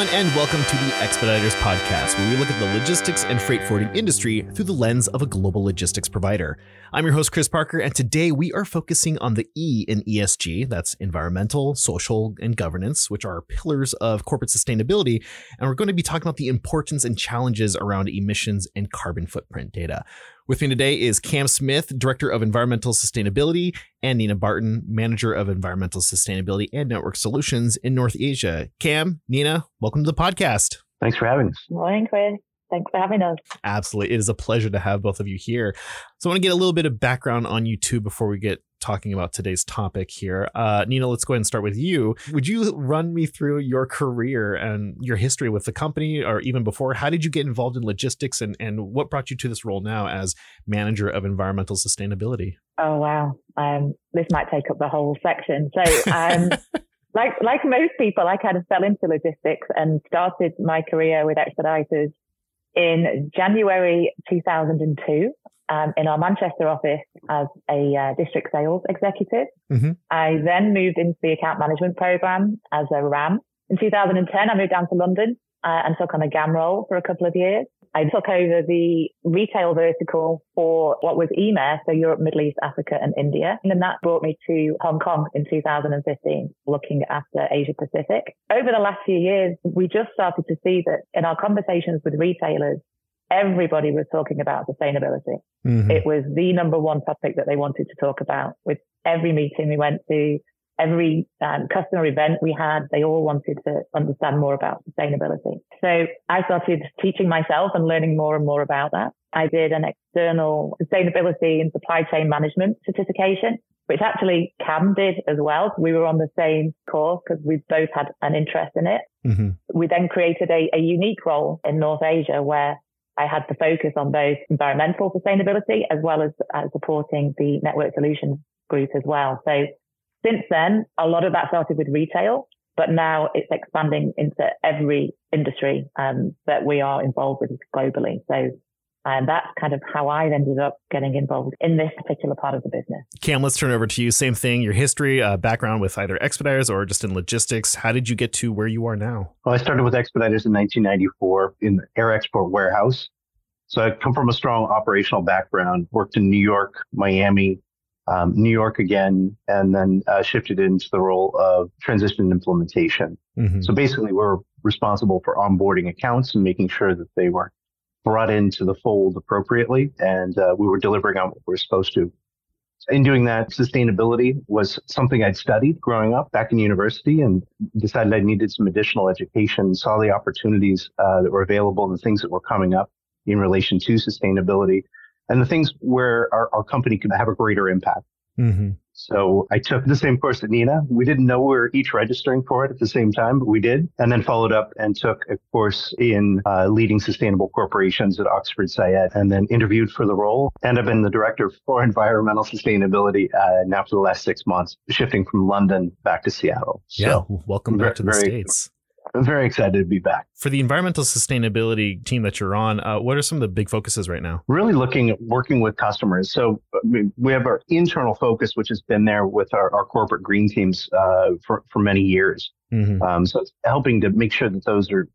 Everyone, and welcome to the Expeditors Podcast, where we look at the logistics and freight forwarding industry through the lens of a global logistics provider. I'm your host, Chris Parker, and today we are focusing on the E in ESG that's environmental, social, and governance, which are pillars of corporate sustainability. And we're going to be talking about the importance and challenges around emissions and carbon footprint data. With me today is Cam Smith, Director of Environmental Sustainability, and Nina Barton, Manager of Environmental Sustainability and Network Solutions in North Asia. Cam, Nina, welcome to the podcast. Thanks for having us. Morning, Chris. Thanks for having us. Absolutely. It is a pleasure to have both of you here. So I want to get a little bit of background on you two before we get talking about today's topic here. Uh, Nina, let's go ahead and start with you. Would you run me through your career and your history with the company or even before? How did you get involved in logistics and, and what brought you to this role now as manager of environmental sustainability? Oh, wow. Um, this might take up the whole section. So, um, like, like most people, I kind of fell into logistics and started my career with Expeditors in January 2002 um, in our Manchester office as a uh, district sales executive. Mm-hmm. I then moved into the account management program as a RAM. In 2010, I moved down to London uh, and took on a GAM role for a couple of years. I took over the retail vertical for what was EMEA, so Europe, Middle East, Africa, and India. And then that brought me to Hong Kong in 2015, looking after Asia Pacific. Over the last few years, we just started to see that in our conversations with retailers, everybody was talking about sustainability. Mm-hmm. It was the number one topic that they wanted to talk about with every meeting we went to every um, customer event we had, they all wanted to understand more about sustainability. So I started teaching myself and learning more and more about that. I did an external sustainability and supply chain management certification, which actually Cam did as well. We were on the same course because we both had an interest in it. Mm-hmm. We then created a, a unique role in North Asia where I had to focus on both environmental sustainability as well as uh, supporting the network solutions group as well. So since then, a lot of that started with retail, but now it's expanding into every industry um, that we are involved with globally. So and that's kind of how I ended up getting involved in this particular part of the business. Cam, let's turn over to you. Same thing, your history, uh, background with either Expeditors or just in logistics. How did you get to where you are now? Well, I started with Expeditors in 1994 in the air export warehouse. So I come from a strong operational background, worked in New York, Miami, um, New York again, and then uh, shifted into the role of transition and implementation. Mm-hmm. So basically, we're responsible for onboarding accounts and making sure that they were brought into the fold appropriately, and uh, we were delivering on what we were supposed to. In doing that, sustainability was something I'd studied growing up back in university and decided I needed some additional education, saw the opportunities uh, that were available and the things that were coming up in relation to sustainability and the things where our, our company could have a greater impact. Mm-hmm. So I took the same course that Nina. We didn't know we were each registering for it at the same time, but we did. And then followed up and took a course in uh, leading sustainable corporations at Oxford Saïd and then interviewed for the role. And I've been the director for environmental sustainability uh, now for the last six months, shifting from London back to Seattle. Yeah. So welcome back to the States. I'm very excited to be back. For the environmental sustainability team that you're on, uh, what are some of the big focuses right now? Really looking at working with customers. So we have our internal focus, which has been there with our, our corporate green teams uh, for, for many years. Mm-hmm. Um, so it's helping to make sure that those are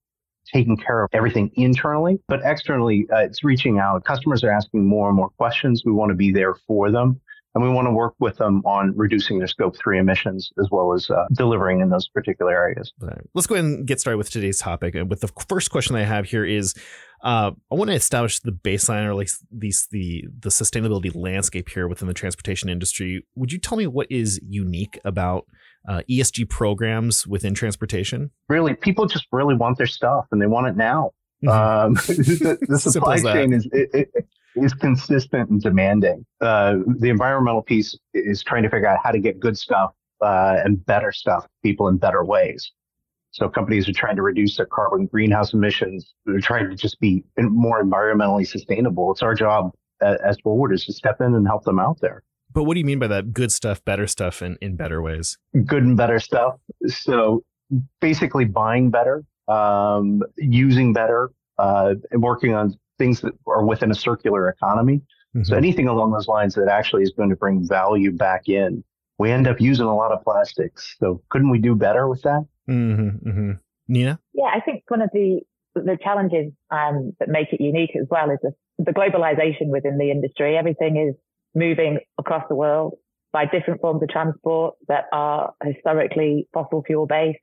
taking care of everything internally, but externally, uh, it's reaching out. Customers are asking more and more questions. We want to be there for them and we want to work with them on reducing their scope three emissions as well as uh, delivering in those particular areas. Right. Let's go ahead and get started with today's topic. And with the first question I have here is, uh, I want to establish the baseline or like these the the sustainability landscape here within the transportation industry. Would you tell me what is unique about uh, ESG programs within transportation? Really, people just really want their stuff and they want it now. Mm-hmm. Um, the, the supply chain is it, it, is consistent and demanding. Uh, the environmental piece is trying to figure out how to get good stuff uh, and better stuff people in better ways. So companies are trying to reduce their carbon greenhouse emissions. They're trying to just be more environmentally sustainable. It's our job as, as forwarders to step in and help them out there. But what do you mean by that? Good stuff, better stuff, and in better ways? Good and better stuff. So basically buying better, um, using better, uh, and working on things that are within a circular economy. Mm-hmm. So anything along those lines that actually is going to bring value back in. We end up using a lot of plastics. So couldn't we do better with that? Mm-hmm, mm-hmm. Nina? Yeah, I think one of the the challenges um, that make it unique as well is the, the globalization within the industry. Everything is moving across the world by different forms of transport that are historically fossil fuel based.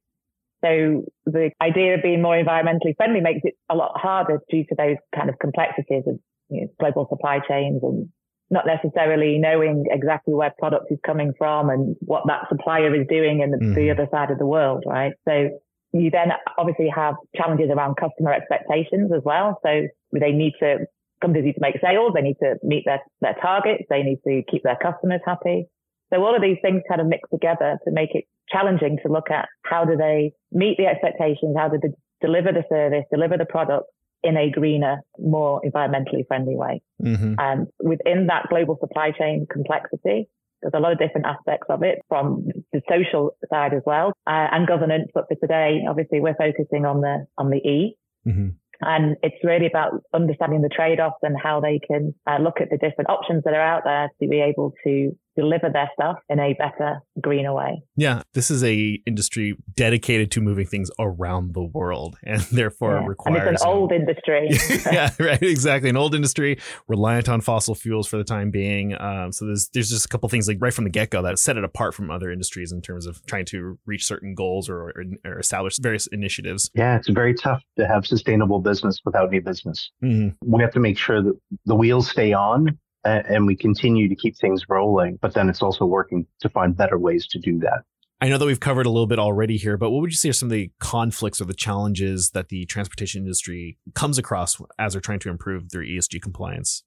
So the idea of being more environmentally friendly makes it a lot harder due to those kind of complexities of you know, global supply chains and not necessarily knowing exactly where product is coming from and what that supplier is doing in the, mm. the other side of the world, right? So you then obviously have challenges around customer expectations as well. So they need to, companies need to make sales. They need to meet their, their targets. They need to keep their customers happy. So all of these things kind of mix together to make it challenging to look at how do they meet the expectations? How do they deliver the service, deliver the product in a greener, more environmentally friendly way? Mm-hmm. And within that global supply chain complexity, there's a lot of different aspects of it from the social side as well uh, and governance. But for today, obviously, we're focusing on the on the E. Mm-hmm. And it's really about understanding the trade-offs and how they can uh, look at the different options that are out there to be able to deliver their stuff in a better, greener way. Yeah, this is a industry dedicated to moving things around the world, and therefore yeah. requires. And it's an old industry. yeah, right. Exactly, an old industry reliant on fossil fuels for the time being. Um, so there's there's just a couple things like right from the get go that set it apart from other industries in terms of trying to reach certain goals or, or, or establish various initiatives. Yeah, it's very tough to have sustainable business without any business. Mm-hmm. We have to make sure that the wheels stay on and we continue to keep things rolling. But then it's also working to find better ways to do that. I know that we've covered a little bit already here, but what would you say are some of the conflicts or the challenges that the transportation industry comes across as they're trying to improve their ESG compliance?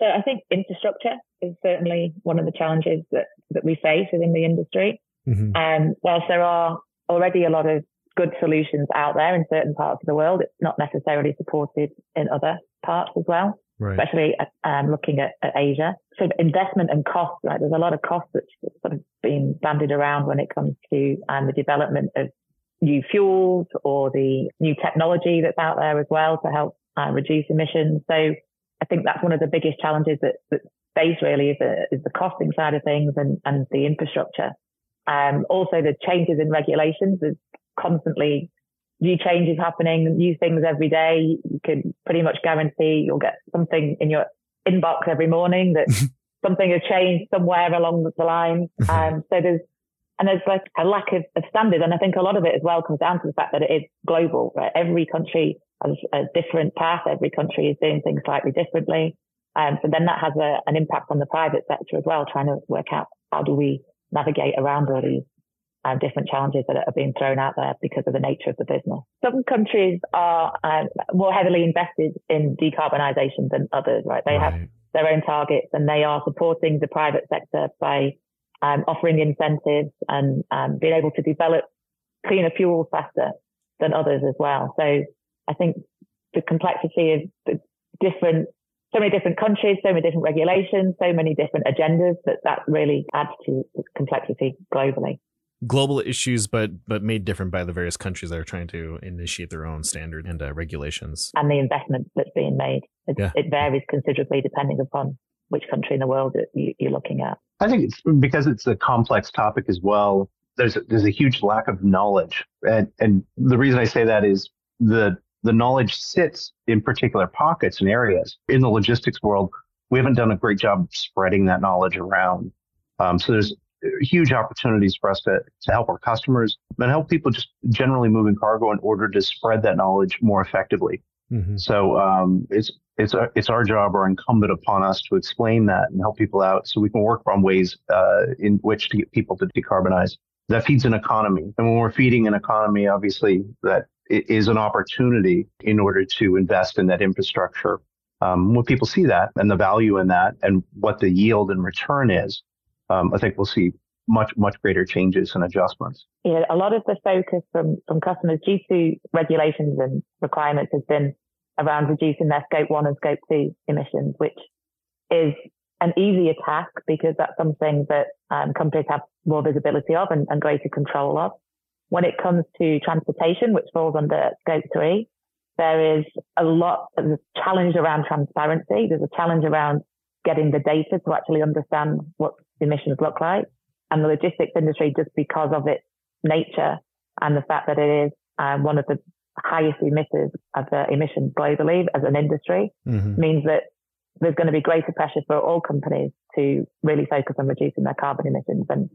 So I think infrastructure is certainly one of the challenges that, that we face within the industry. Mm-hmm. Um, whilst there are already a lot of good solutions out there in certain parts of the world, it's not necessarily supported in other parts as well right. especially um, looking at, at, Asia. So investment and cost, right? There's a lot of cost that's sort of been bandied around when it comes to um, the development of new fuels or the new technology that's out there as well to help uh, reduce emissions. So I think that's one of the biggest challenges that, that face really is, the, is the costing side of things and, and the infrastructure. Um, also the changes in regulations. is constantly new changes happening, new things every day. You can pretty much guarantee you'll get something in your inbox every morning that something has changed somewhere along the line. Um, so there's, and there's like a lack of, of standard. And I think a lot of it as well comes down to the fact that it is global, right? Every country has a different path. Every country is doing things slightly differently. Um, so then that has a, an impact on the private sector as well, trying to work out how do we navigate around all these um, different challenges that are being thrown out there because of the nature of the business. Some countries are um, more heavily invested in decarbonisation than others, right? They right. have their own targets and they are supporting the private sector by um, offering incentives and um, being able to develop cleaner fuels faster than others as well. So I think the complexity of the different so many different countries, so many different regulations, so many different agendas that that really adds to complexity globally global issues, but but made different by the various countries that are trying to initiate their own standard and uh, regulations. And the investment that's being made, it, yeah. it, varies considerably depending upon which country in the world you, you're looking at. I think it's because it's a complex topic as well. There's a, there's a huge lack of knowledge, and and the reason I say that is the the knowledge sits in particular pockets and areas in the logistics world. We haven't done a great job spreading that knowledge around. Um, so there's huge opportunities for us to, to help our customers and help people just generally moving cargo in order to spread that knowledge more effectively. Mm-hmm. So um, it's it's our, it's our job or incumbent upon us to explain that and help people out so we can work on ways uh, in which to get people to decarbonize. That feeds an economy, and when we're feeding an economy, obviously that is an opportunity in order to invest in that infrastructure. Um, when people see that and the value in that and what the yield and return is, um, I think we'll see much, much greater changes and adjustments. Yeah, a lot of the focus from, from customers due to regulations and requirements has been around reducing their scope one and scope two emissions, which is an easier task because that's something that um, companies have more visibility of and, and greater control of. When it comes to transportation, which falls under scope three, there is a lot of challenge around transparency. There's a challenge around getting the data to actually understand what emissions look like. And the logistics industry, just because of its nature and the fact that it is um, one of the highest emitters of uh, emissions globally as an industry, mm-hmm. means that there's going to be greater pressure for all companies to really focus on reducing their carbon emissions. And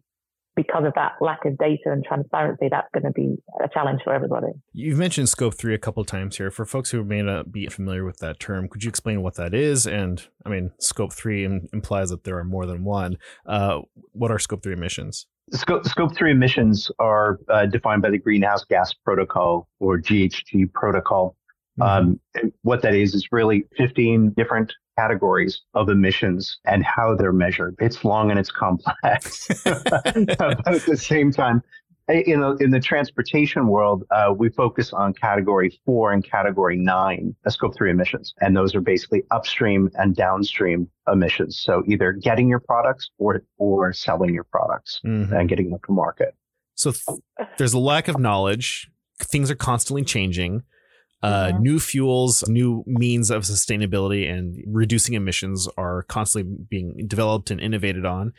because of that lack of data and transparency, that's going to be a challenge for everybody. You've mentioned scope three a couple of times here. For folks who may not be familiar with that term, could you explain what that is? And I mean, scope three implies that there are more than one. Uh, what are scope three emissions? Scope, scope three emissions are uh, defined by the Greenhouse Gas Protocol or GHG Protocol. Mm-hmm. Um, what that is is really 15 different categories of emissions and how they're measured. It's long and it's complex, but at the same time, in the, in the transportation world, uh, we focus on category four and category nine, uh, scope three emissions. And those are basically upstream and downstream emissions. So either getting your products or, or selling your products mm-hmm. and getting them to market. So th- there's a lack of knowledge. Things are constantly changing. Uh, mm-hmm. New fuels, new means of sustainability and reducing emissions are constantly being developed and innovated on.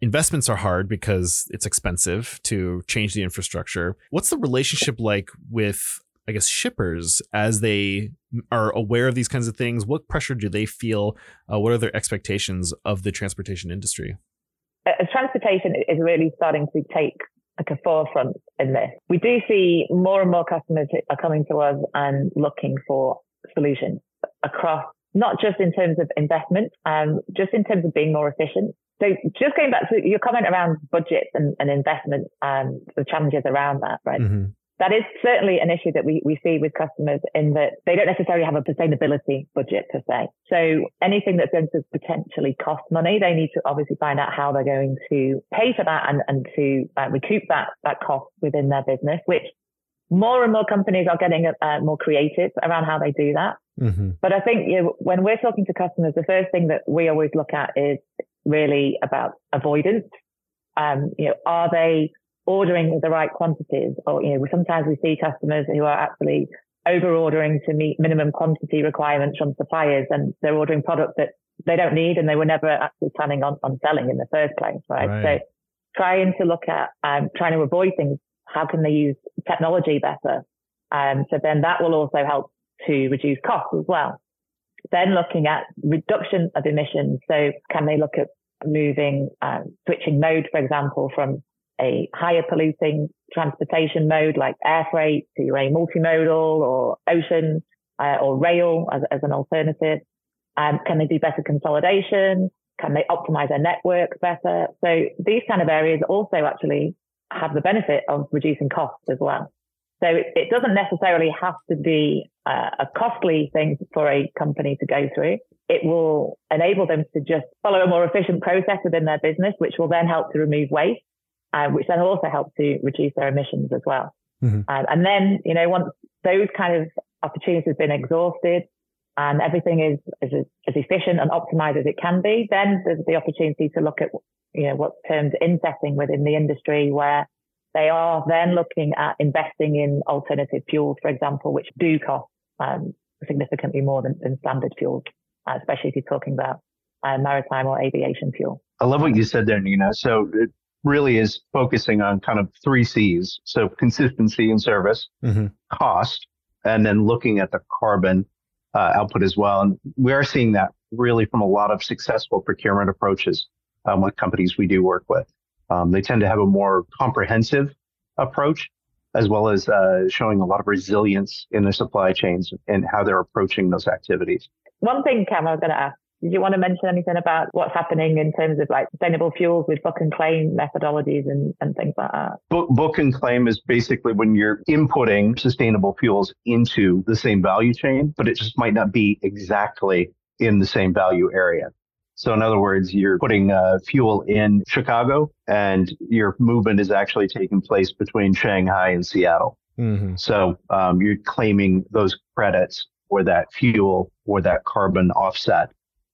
Investments are hard because it's expensive to change the infrastructure. What's the relationship like with, I guess, shippers as they are aware of these kinds of things? What pressure do they feel? Uh, what are their expectations of the transportation industry? Uh, transportation is really starting to take like a forefront in this. We do see more and more customers are coming to us and looking for solutions across not just in terms of investment, um, just in terms of being more efficient. So just going back to your comment around budgets and, and investment and the challenges around that, right? Mm-hmm that is certainly an issue that we, we see with customers in that they don't necessarily have a sustainability budget per se. So anything that's going to potentially cost money, they need to obviously find out how they're going to pay for that and, and to uh, recoup that, that cost within their business, which more and more companies are getting uh, more creative around how they do that. Mm-hmm. But I think you know, when we're talking to customers, the first thing that we always look at is really about avoidance. Um, you know, are they ordering the right quantities or, you know, sometimes we see customers who are actually over ordering to meet minimum quantity requirements from suppliers and they're ordering products that they don't need and they were never actually planning on, on selling in the first place, right? right. So trying to look at, um, trying to avoid things. How can they use technology better? Um, so then that will also help to reduce costs as well. Then looking at reduction of emissions. So can they look at moving, um, switching mode, for example, from a higher polluting transportation mode like air freight to a multimodal or ocean uh, or rail as, as an alternative? Um, can they do better consolidation? Can they optimize their network better? So these kind of areas also actually have the benefit of reducing costs as well. So it, it doesn't necessarily have to be uh, a costly thing for a company to go through. It will enable them to just follow a more efficient process within their business, which will then help to remove waste uh, which then also help to reduce their emissions as well. Mm-hmm. Um, and then, you know, once those kind of opportunities have been exhausted and everything is, is as efficient and optimized as it can be, then there's the opportunity to look at, you know, what's termed insetting within the industry where they are then looking at investing in alternative fuels, for example, which do cost um, significantly more than, than standard fuels, uh, especially if you're talking about uh, maritime or aviation fuel. I love what you said there, Nina. So really is focusing on kind of three C's. So consistency in service, mm-hmm. cost, and then looking at the carbon uh, output as well. And we are seeing that really from a lot of successful procurement approaches um, with companies we do work with. Um, they tend to have a more comprehensive approach as well as uh, showing a lot of resilience in their supply chains and how they're approaching those activities. One thing, Cam, I was going to ask did you want to mention anything about what's happening in terms of like sustainable fuels with book and claim methodologies and, and things like that? Book, book and claim is basically when you're inputting sustainable fuels into the same value chain, but it just might not be exactly in the same value area. So in other words, you're putting uh, fuel in Chicago and your movement is actually taking place between Shanghai and Seattle. Mm-hmm. So um, you're claiming those credits for that fuel or that carbon offset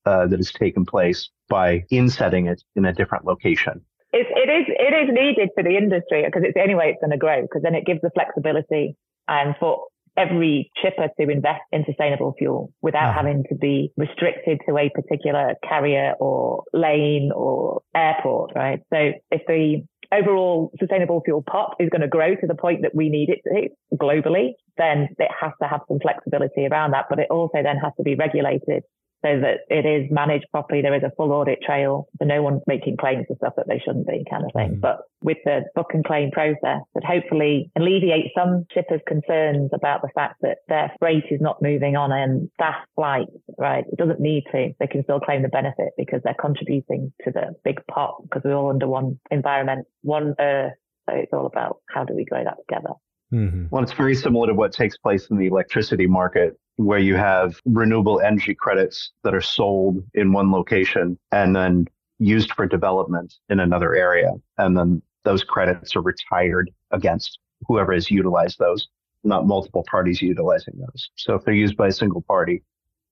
uh, that has taken place by insetting it in a different location. It's, it is it is needed for the industry because it's the only way it's going to grow because then it gives the flexibility and for every shipper to invest in sustainable fuel without mm-hmm. having to be restricted to a particular carrier or lane or airport, right? So if the overall sustainable fuel pot is going to grow to the point that we need it to globally, then it has to have some flexibility around that. But it also then has to be regulated so that it is managed properly. There is a full audit trail, so no one's making claims for stuff that they shouldn't be, kind of thing. Mm-hmm. But with the book and claim process, that hopefully alleviate some shippers' concerns about the fact that their freight is not moving on and fast flights, right? It doesn't need to. They can still claim the benefit because they're contributing to the big pot because we're all under one environment, one earth. So it's all about how do we grow that together. Mm-hmm. Well, it's very similar to what takes place in the electricity market, where you have renewable energy credits that are sold in one location and then used for development in another area. And then those credits are retired against whoever has utilized those, not multiple parties utilizing those. So if they're used by a single party,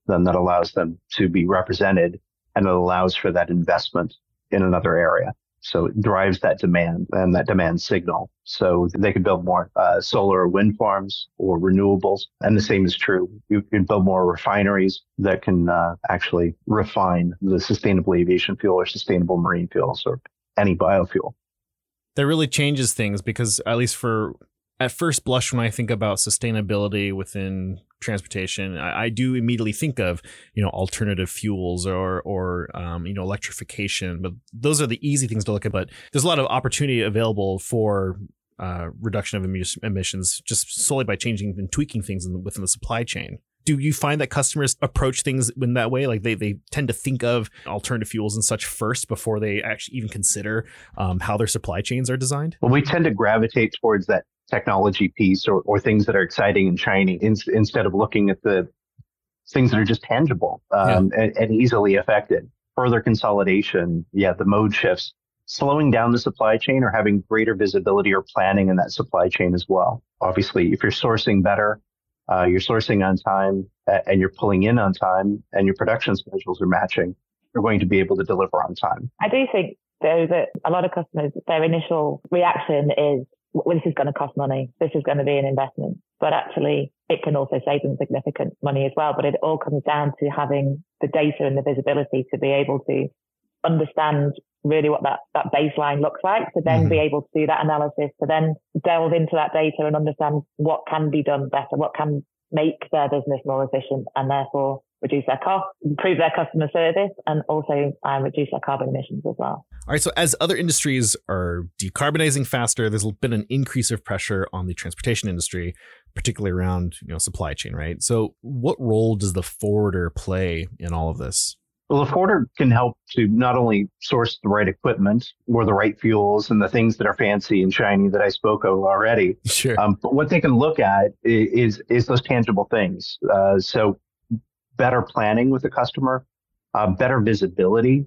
then that allows them to be represented and it allows for that investment in another area. So it drives that demand and that demand signal. So they could build more uh, solar or wind farms or renewables. And the same is true. You can build more refineries that can uh, actually refine the sustainable aviation fuel or sustainable marine fuels or any biofuel. That really changes things because, at least for at first blush, when I think about sustainability within transportation, I, I, do immediately think of you know alternative fuels or or um, you know electrification. But those are the easy things to look at. But there's a lot of opportunity available for uh, reduction of emissions just solely by changing and tweaking things the, within the supply chain. Do you find that customers approach things in that way? Like they, they tend to think of alternative fuels and such first before they actually even consider um, how their supply chains are designed? Well, we tend to gravitate towards that technology piece or, or things that are exciting and shiny in, instead of looking at the things that are just tangible um, yeah. and, and, easily affected. Further consolidation, yeah, the mode shifts, slowing down the supply chain or having greater visibility or planning in that supply chain as well. Obviously, if you're sourcing better, uh, you're sourcing on time and you're pulling in on time and your production schedules are matching, you're going to be able to deliver on time. I do think though that a lot of customers, their initial reaction is well, this is going to cost money. This is going to be an investment. But actually, it can also save them significant money as well. But it all comes down to having the data and the visibility to be able to understand really what that, that baseline looks like to then mm-hmm. be able to do that analysis, to then delve into that data and understand what can be done better, what can make their business more efficient and therefore reduce their costs, improve their customer service, and also uh, reduce their carbon emissions as well. All right. So as other industries are decarbonizing faster, there's been an increase of pressure on the transportation industry, particularly around you know supply chain. Right. So what role does the forwarder play in all of this? Well, the forwarder can help to not only source the right equipment or the right fuels and the things that are fancy and shiny that I spoke of already. Sure. Um, but what they can look at is is those tangible things. Uh, so better planning with the customer, uh, better visibility,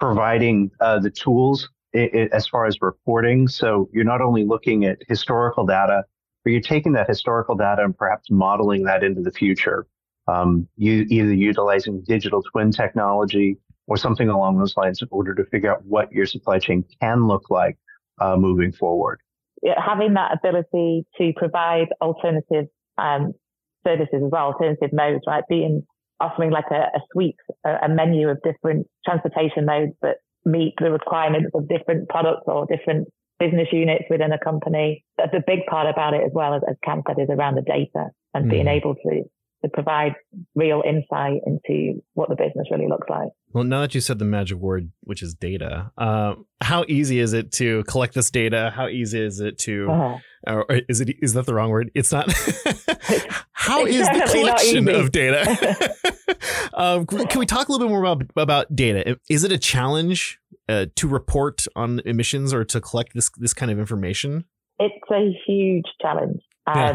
providing uh, the tools it, it, as far as reporting. So you're not only looking at historical data, but you're taking that historical data and perhaps modeling that into the future. Um, you either utilizing digital twin technology or something along those lines in order to figure out what your supply chain can look like uh, moving forward. Having that ability to provide alternative um, services as well, alternative modes, right? Being offering like a, a suite, a, a, menu of different transportation modes that meet the requirements of different products or different business units within a company. The big part about it as well, as, as Cam said, is around the data and mm. being able to to provide real insight into what the business really looks like. Well, now that you said the magic word, which is data, uh, how easy is it to collect this data? How easy is it to, uh-huh. Or is it is that the wrong word? It's not. how is the collection of data? um, can we talk a little bit more about about data? Is it a challenge uh, to report on emissions or to collect this this kind of information? It's a huge challenge. Um, yeah.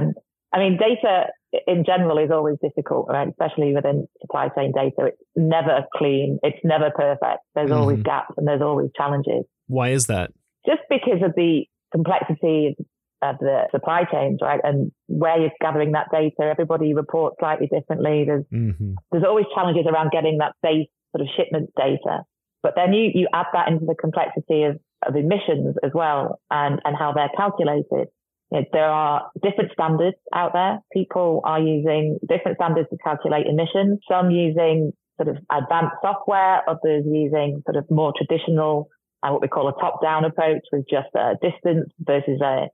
I mean, data in general is always difficult, right? Especially within supply chain data. It's never clean. It's never perfect. There's mm-hmm. always gaps and there's always challenges. Why is that? Just because of the complexity of the supply chains, right? And where you're gathering that data, everybody reports slightly differently. There's, mm-hmm. there's always challenges around getting that base sort of shipment data. But then you, you add that into the complexity of, of emissions as well and, and how they're calculated. You know, there are different standards out there. People are using different standards to calculate emissions. Some using sort of advanced software, others using sort of more traditional and what we call a top-down approach with just a distance versus a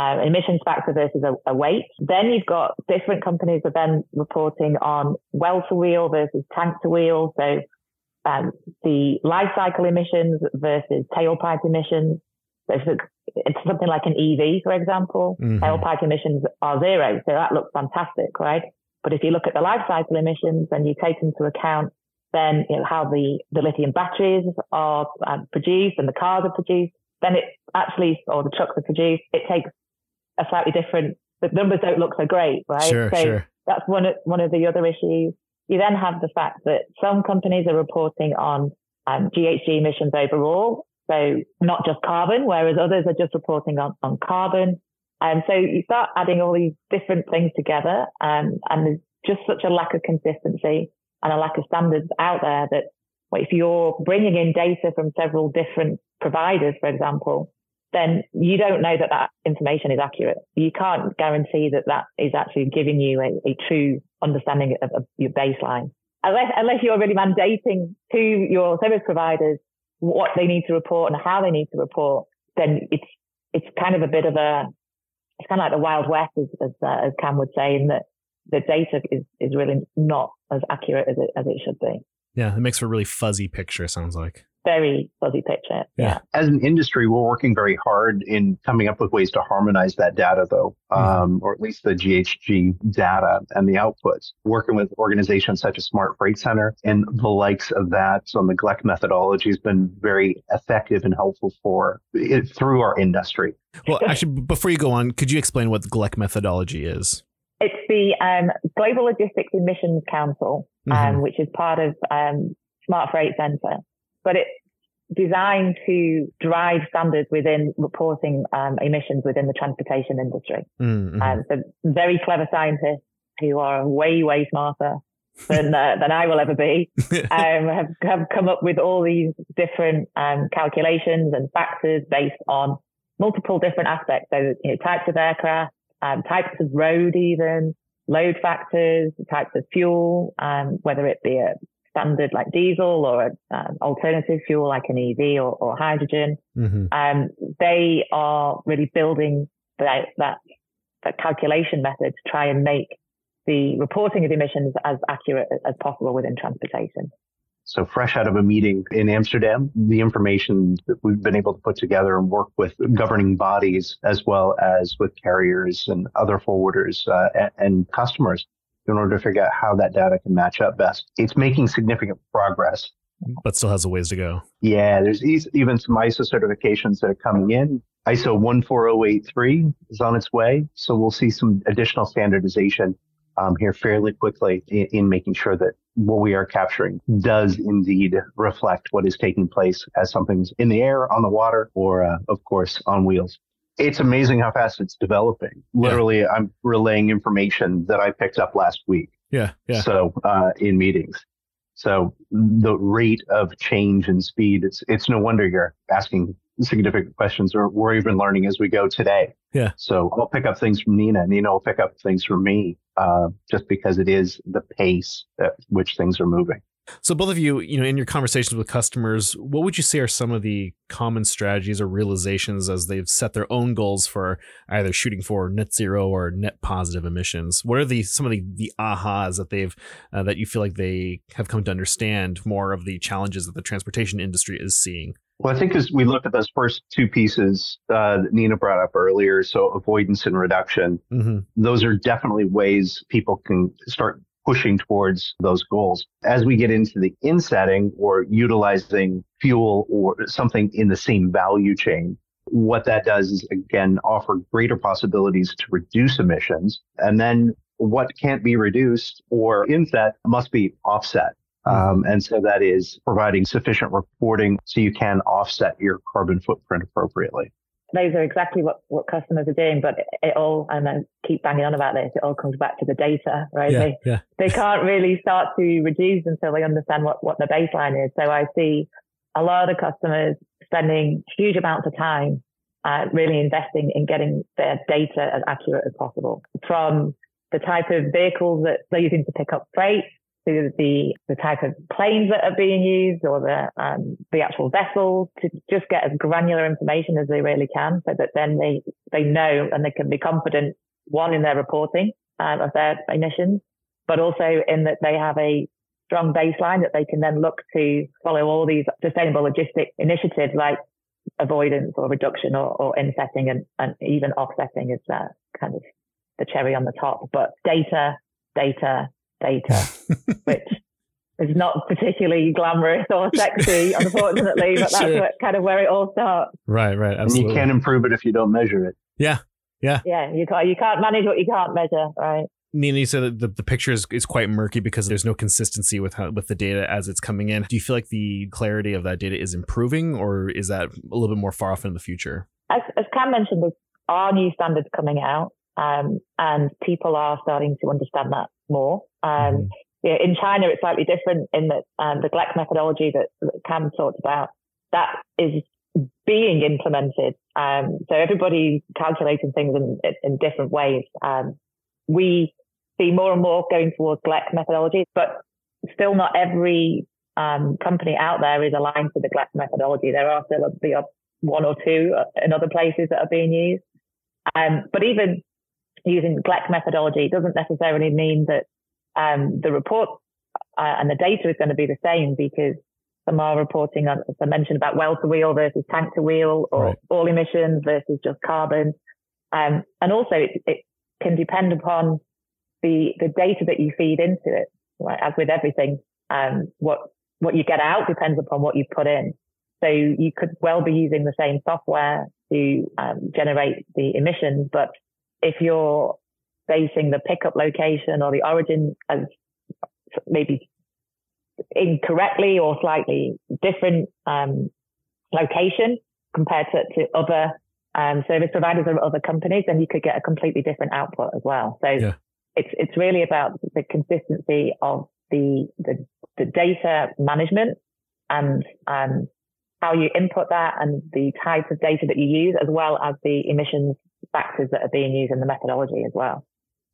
uh, emissions factor versus a, a, weight. Then you've got different companies are then reporting on well to wheel versus tank to wheel. So um, the life cycle emissions versus tailpipe emissions. So if it's something like an EV, for example, mm-hmm. tailpipe emissions are zero. So that looks fantastic, right? But if you look at the life cycle emissions and you take into account then you know, how the, the lithium batteries are um, produced and the cars are produced, then it actually, or the trucks are produced, it takes a slightly different, the numbers don't look so great, right? Sure, so sure. that's one of, one of the other issues. You then have the fact that some companies are reporting on um, GHG emissions overall. So not just carbon, whereas others are just reporting on, on carbon. And um, so you start adding all these different things together, um, and there's just such a lack of consistency and a lack of standards out there that well, if you're bringing in data from several different providers, for example, then you don't know that that information is accurate. You can't guarantee that that is actually giving you a, a true understanding of, of, your baseline. Unless, unless you're really mandating to your service providers what they need to report and how they need to report, then it's, it's kind of a bit of a, it's kind of like the wild west, as, as, uh, as Cam would say, in that the data is, is really not as accurate as it, as it should be. Yeah, it makes for a really fuzzy picture, sounds like. Very fuzzy picture. Yeah. yeah. As an industry, we're working very hard in coming up with ways to harmonize that data, though, mm-hmm. um, or at least the GHG data and the outputs. Working with organizations such as Smart Freight Center and the likes of that. So the GLEC methodology has been very effective and helpful for it through our industry. Well, actually, before you go on, could you explain what the GLEC methodology is? It's the um, Global Logistics Emissions Council, um, mm-hmm. which is part of um, Smart Freight Center, but it's designed to drive standards within reporting um, emissions within the transportation industry. Mm-hmm. Um, so very clever scientists who are way, way smarter than uh, than I will ever be, um, have have come up with all these different um, calculations and factors based on multiple different aspects. So you know, types of aircraft, um, types of road, even load factors, types of fuel, um, whether it be a standard like diesel or an um, alternative fuel like an EV or, or hydrogen. Mm-hmm. Um, they are really building that, that, that calculation method to try and make the reporting of emissions as accurate as possible within transportation. So fresh out of a meeting in Amsterdam, the information that we've been able to put together and work with governing bodies as well as with carriers and other forwarders uh, and, and customers in order to figure out how that data can match up best. It's making significant progress. But still has a ways to go. Yeah, there's even some ISO certifications that are coming in. ISO 14083 is on its way. So we'll see some additional standardization um, here fairly quickly in, in, making sure that what we are capturing does indeed reflect what is taking place as something's in the air, on the water, or uh, of course on wheels. It's amazing how fast it's developing. Literally, yeah. I'm relaying information that I picked up last week. Yeah, yeah. So uh, in meetings. So the rate of change and speed, it's it's no wonder you're asking significant questions or we're even learning as we go today. Yeah. So I'll pick up things from Nina. Nina will pick up things from me, uh, just because it is the pace at which things are moving. So both of you, you know, in your conversations with customers, what would you say are some of the common strategies or realizations as they've set their own goals for either shooting for net zero or net positive emissions? What are the some of the the ahas that they've uh, that you feel like they have come to understand more of the challenges that the transportation industry is seeing? Well, I think as we look at those first two pieces uh, that Nina brought up earlier, so avoidance and reduction, mm-hmm. those are definitely ways people can start pushing towards those goals. As we get into the insetting or utilizing fuel or something in the same value chain, what that does is again offer greater possibilities to reduce emissions. And then what can't be reduced or inset must be offset. Um, and so that is providing sufficient reporting so you can offset your carbon footprint appropriately. Those are exactly what, what customers are doing, but it all, and I keep banging on about this, it all comes back to the data, right? Yeah, they, yeah. they can't really start to reduce until they understand what, what the baseline is. So I see a lot of customers spending huge amounts of time uh, really investing in getting their data as accurate as possible from the type of vehicles that they're using to pick up freight the, the type of planes that are being used or the, um, the actual vessels to just get as granular information as they really can so that then they, they know and they can be confident, one, in their reporting um, of their emissions, but also in that they have a strong baseline that they can then look to follow all these sustainable logistic initiatives like avoidance or reduction or, or insetting and, and even offsetting is uh, kind of the cherry on the top. But data, data, data, which is not particularly glamorous or sexy, unfortunately, but that's sure. what, kind of where it all starts. Right, right. Absolutely. And you can't improve it if you don't measure it. Yeah. Yeah. Yeah. You can't, you can't manage what you can't measure. Right. Nina, you said that the, the picture is, is quite murky because there's no consistency with how, with the data as it's coming in. Do you feel like the clarity of that data is improving, or is that a little bit more far off in the future? As, as Cam mentioned, there are new standards coming out, um, and people are starting to understand that more. Um, mm-hmm. yeah, in China, it's slightly different in that um, the GLEC methodology that, that Cam talked about that is being implemented. Um, so everybody's calculating things in, in different ways. Um, we see more and more going towards GLEC methodology, but still not every um, company out there is aligned to the GLEC methodology. There are still a, one or two in other places that are being used. Um, but even using the GLEC methodology doesn't necessarily mean that um, the report uh, and the data is going to be the same because some are reporting, on, as I mentioned, about well to wheel versus tank to wheel or right. all emissions versus just carbon. Um, and also it, it, can depend upon the, the data that you feed into it, right? As with everything, um, what, what you get out depends upon what you put in. So you could well be using the same software to um, generate the emissions, but if you're basing the pickup location or the origin as maybe incorrectly or slightly different um, location compared to, to other um, service providers or other companies, then you could get a completely different output as well. So yeah. it's it's really about the consistency of the the, the data management and um, how you input that and the type of data that you use, as well as the emissions factors that are being used in the methodology as well.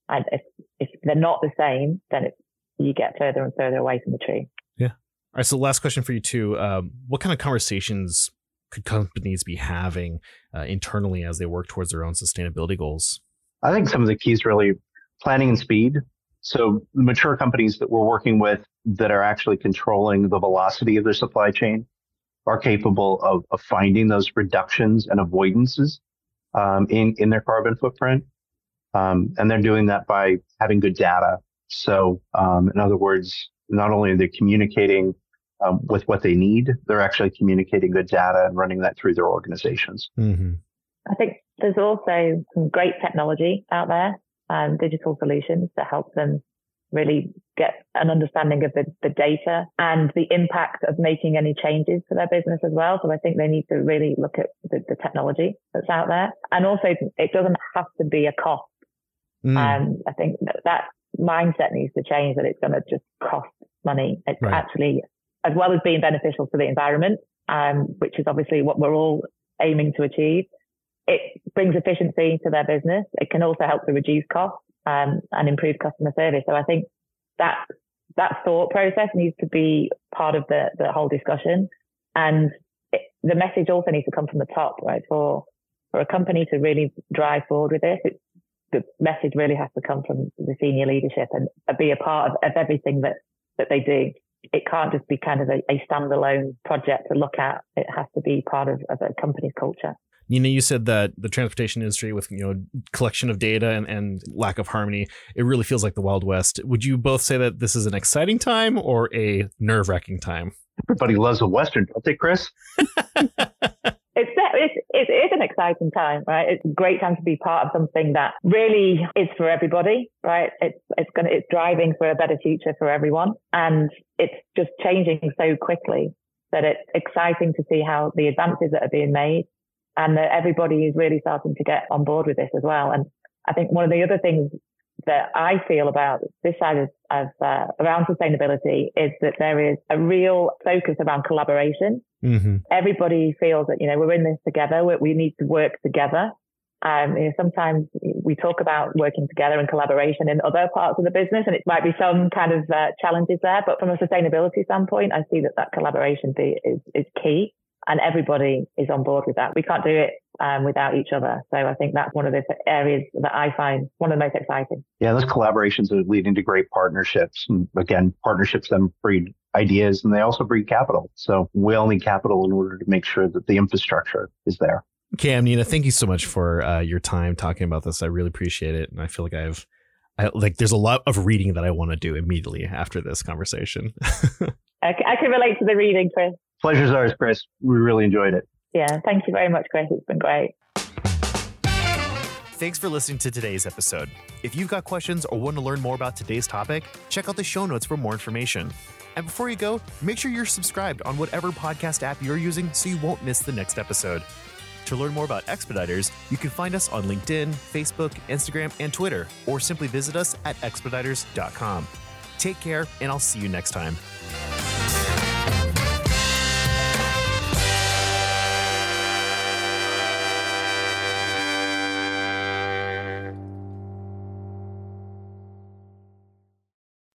And if if they're not the same, then it, you get further and further away from the tree. Yeah. All right. So last question for you too. Um, what kind of conversations could companies be having uh, internally as they work towards their own sustainability goals? I think some of the keys really planning and speed. So mature companies that we're working with that are actually controlling the velocity of their supply chain are capable of, of finding those reductions and avoidances um, in, in their carbon footprint. Um, and they're doing that by having good data. So, um, in other words, not only are they communicating um, with what they need, they're actually communicating good data and running that through their organizations. Mm-hmm. I think there's also some great technology out there, um, digital solutions that help them really get an understanding of the, the data and the impact of making any changes to their business as well. So I think they need to really look at the, the technology that's out there. And also it doesn't have to be a cost. Mm. Um, I think that, that mindset needs to change that it's going to just cost money. It's right. actually as well as being beneficial to the environment, um, which is obviously what we're all aiming to achieve. It brings efficiency to their business. It can also help to reduce costs um, and improve customer service. So I think that that thought process needs to be part of the the whole discussion, and it, the message also needs to come from the top, right? For for a company to really drive forward with this, it, the message really has to come from the senior leadership and be a part of, of everything that that they do it can't just be kind of a, a standalone project to look at. It has to be part of, of a company's culture. You know, you said that the transportation industry with, you know, collection of data and, and lack of harmony, it really feels like the Wild West. Would you both say that this is an exciting time or a nerve wracking time? Everybody loves a Western, don't they, Chris? it's, it's, it is an exciting time, right? It's a great time to be part of something that really is for everybody, right? It's, it's going to, it's driving for a better future for everyone. And it's just changing so quickly that it's exciting to see how the advances that are being made and that everybody is really starting to get on board with this as well. And I think one of the other things that I feel about this side of, of uh, around sustainability is that there is a real focus around collaboration. Mm-hmm. Everybody feels that, you know, we're in this together. We, we need to work together. Um, you know, sometimes we talk about working together and collaboration in other parts of the business, and it might be some kind of uh, challenges there. But from a sustainability standpoint, I see that that collaboration is is key, and everybody is on board with that. We can't do it um, without each other. So I think that's one of the areas that I find one of the most exciting. Yeah, those collaborations are leading to great partnerships. And again, partnerships then breed ideas and they also breed capital. So we all need capital in order to make sure that the infrastructure is there. Cam, Nina, thank you so much for uh, your time talking about this. I really appreciate it, and I feel like I've, I, like, there's a lot of reading that I want to do immediately after this conversation. I, I can relate to the reading, Chris. Pleasure's ours, Chris. We really enjoyed it. Yeah, thank you very much, Chris. It's been great. Thanks for listening to today's episode. If you've got questions or want to learn more about today's topic, check out the show notes for more information. And before you go, make sure you're subscribed on whatever podcast app you're using so you won't miss the next episode. To learn more about Expeditors, you can find us on LinkedIn, Facebook, Instagram, and Twitter, or simply visit us at expeditors.com. Take care, and I'll see you next time.